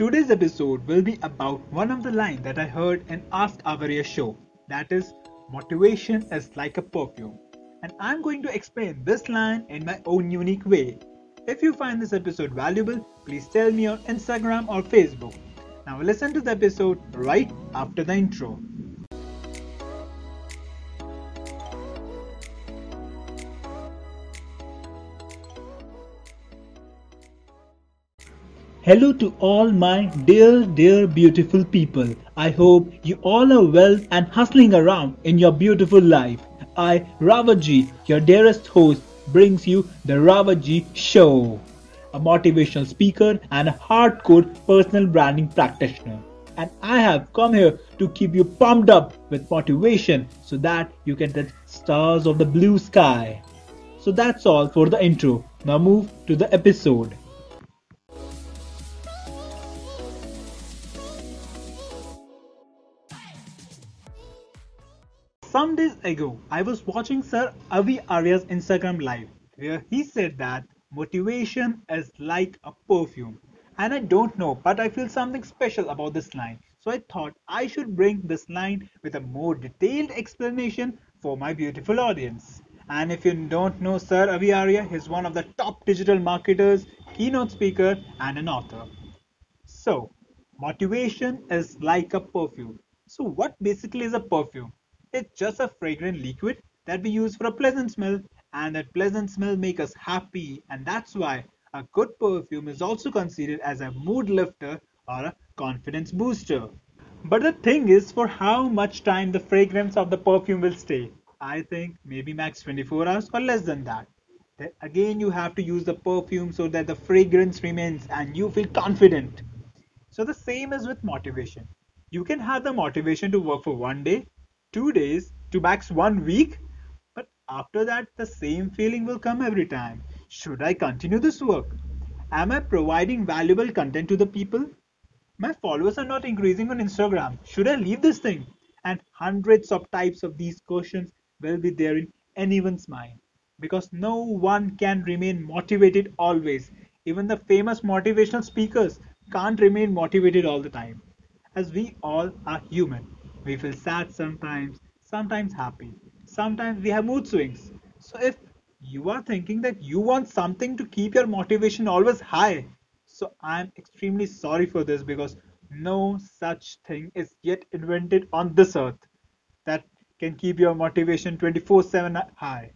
Today's episode will be about one of the lines that I heard in Ask Avaria show. That is, motivation is like a perfume. And I'm going to explain this line in my own unique way. If you find this episode valuable, please tell me on Instagram or Facebook. Now listen to the episode right after the intro. Hello to all my dear, dear, beautiful people. I hope you all are well and hustling around in your beautiful life. I, Ravaji, your dearest host, brings you the Ravaji Show, a motivational speaker and a hardcore personal branding practitioner. And I have come here to keep you pumped up with motivation so that you can touch stars of the blue sky. So that's all for the intro. Now move to the episode. Some days ago, I was watching Sir Avi Arya's Instagram live where he said that motivation is like a perfume. And I don't know, but I feel something special about this line. So I thought I should bring this line with a more detailed explanation for my beautiful audience. And if you don't know Sir Avi Arya, he's one of the top digital marketers, keynote speaker, and an author. So, motivation is like a perfume. So, what basically is a perfume? It's just a fragrant liquid that we use for a pleasant smell and that pleasant smell make us happy and that's why a good perfume is also considered as a mood lifter or a confidence booster. But the thing is for how much time the fragrance of the perfume will stay. I think maybe max 24 hours or less than that. Then again you have to use the perfume so that the fragrance remains and you feel confident. So the same is with motivation. You can have the motivation to work for one day two days to max one week. But after that, the same feeling will come every time. Should I continue this work? Am I providing valuable content to the people? My followers are not increasing on Instagram. Should I leave this thing? And hundreds of types of these questions will be there in anyone's mind. Because no one can remain motivated always. Even the famous motivational speakers can't remain motivated all the time. As we all are human. We feel sad sometimes, sometimes happy. Sometimes we have mood swings. So if you are thinking that you want something to keep your motivation always high, so I'm extremely sorry for this because no such thing is yet invented on this earth that can keep your motivation 24/7 high.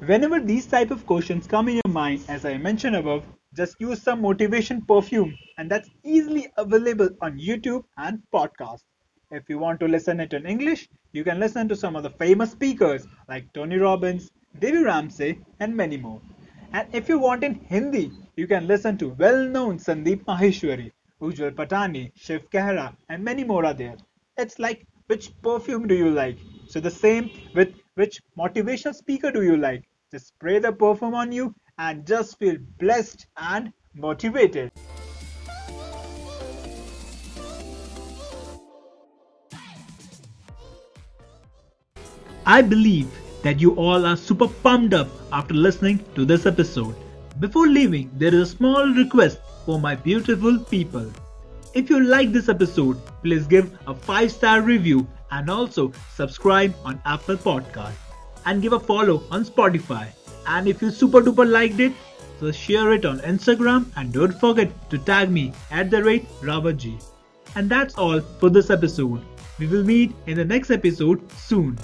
Whenever these type of questions come in your mind, as I mentioned above, just use some motivation perfume and that's easily available on YouTube and podcast. If you want to listen it in English, you can listen to some of the famous speakers like Tony Robbins, Dave Ramsey, and many more. And if you want in Hindi, you can listen to well-known Sandeep Maheshwari, Ujjwal Patni, Shiv Khera, and many more are there. It's like which perfume do you like? So the same with which motivational speaker do you like? Just spray the perfume on you and just feel blessed and motivated. I believe that you all are super pumped up after listening to this episode. Before leaving, there is a small request for my beautiful people. If you like this episode, please give a 5 star review and also subscribe on Apple Podcast and give a follow on Spotify. And if you super duper liked it, so share it on Instagram and don't forget to tag me at the rate Ravaji. And that's all for this episode. We will meet in the next episode soon.